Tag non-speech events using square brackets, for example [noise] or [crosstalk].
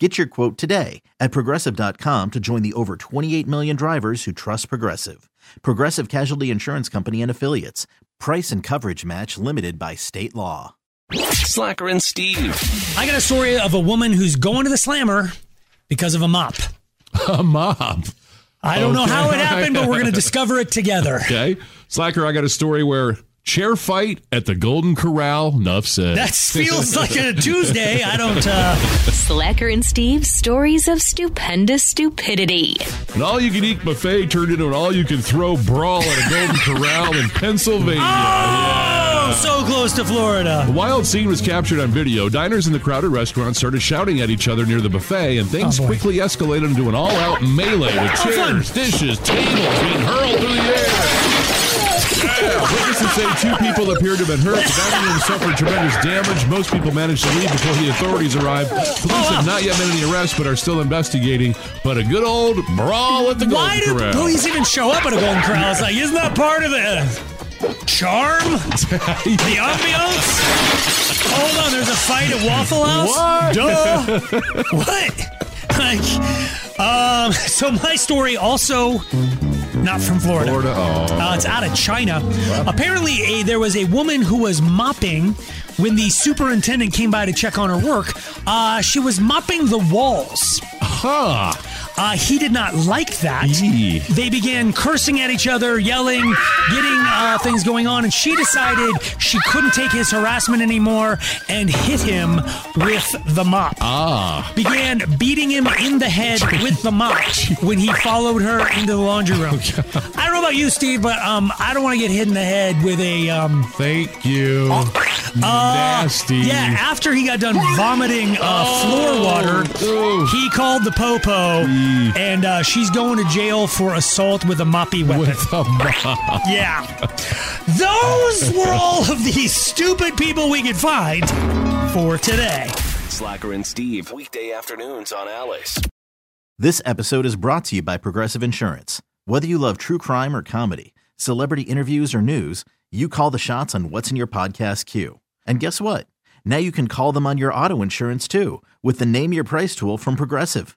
Get your quote today at progressive.com to join the over 28 million drivers who trust Progressive. Progressive Casualty Insurance Company and Affiliates. Price and coverage match limited by state law. Slacker and Steve. I got a story of a woman who's going to the slammer because of a mop. A mop. I don't know how it happened, but we're going [laughs] to discover it together. Okay. Slacker, I got a story where chair fight at the Golden Corral. Enough said. That feels like a Tuesday. I don't. Uh, Slacker and Steve's stories of stupendous stupidity. An all you can eat buffet turned into an all you can throw brawl at a Golden Corral in Pennsylvania. oh, so close to Florida. The wild scene was captured on video. Diners in the crowded restaurant started shouting at each other near the buffet, and things Oh, quickly escalated into an all out melee with fun. chairs, dishes, tables being hurled through the air. Witnesses say two people appeared to have been hurt. The dining room suffered tremendous damage. Most people managed to leave before the authorities arrived. Police have not yet made any arrests, but are still investigating. But a good old brawl at the Why Golden do Corral. police even show up at a Golden Corral? It's like, isn't that part of the charm? The [laughs] ambiance? Hold on, there's a fight at Waffle House? What? Duh. what? [laughs] Like, um, so my story also not from Florida. Florida. Oh. Uh, it's out of China. Apparently, a, there was a woman who was mopping when the superintendent came by to check on her work. Uh, she was mopping the walls. Huh. Uh, he did not like that. Yee. They began cursing at each other, yelling, getting uh, things going on, and she decided she couldn't take his harassment anymore and hit him with the mop. Ah. Began beating him in the head with the mop when he followed her into the laundry room. [laughs] I don't know about you, Steve, but um, I don't want to get hit in the head with a um, Thank you. Nasty. Uh, Yeah, after he got done vomiting uh, floor water, Ooh. he called the popo, Eee. [laughs] and uh, she's going to jail for assault with a moppy weapon. With a mop. [laughs] yeah. Those were all of the stupid people we could find for today. Slacker and Steve. Weekday afternoons on Alice. This episode is brought to you by Progressive Insurance. Whether you love true crime or comedy, celebrity interviews or news, you call the shots on what's in your podcast queue. And guess what? Now you can call them on your auto insurance too with the Name Your Price tool from Progressive.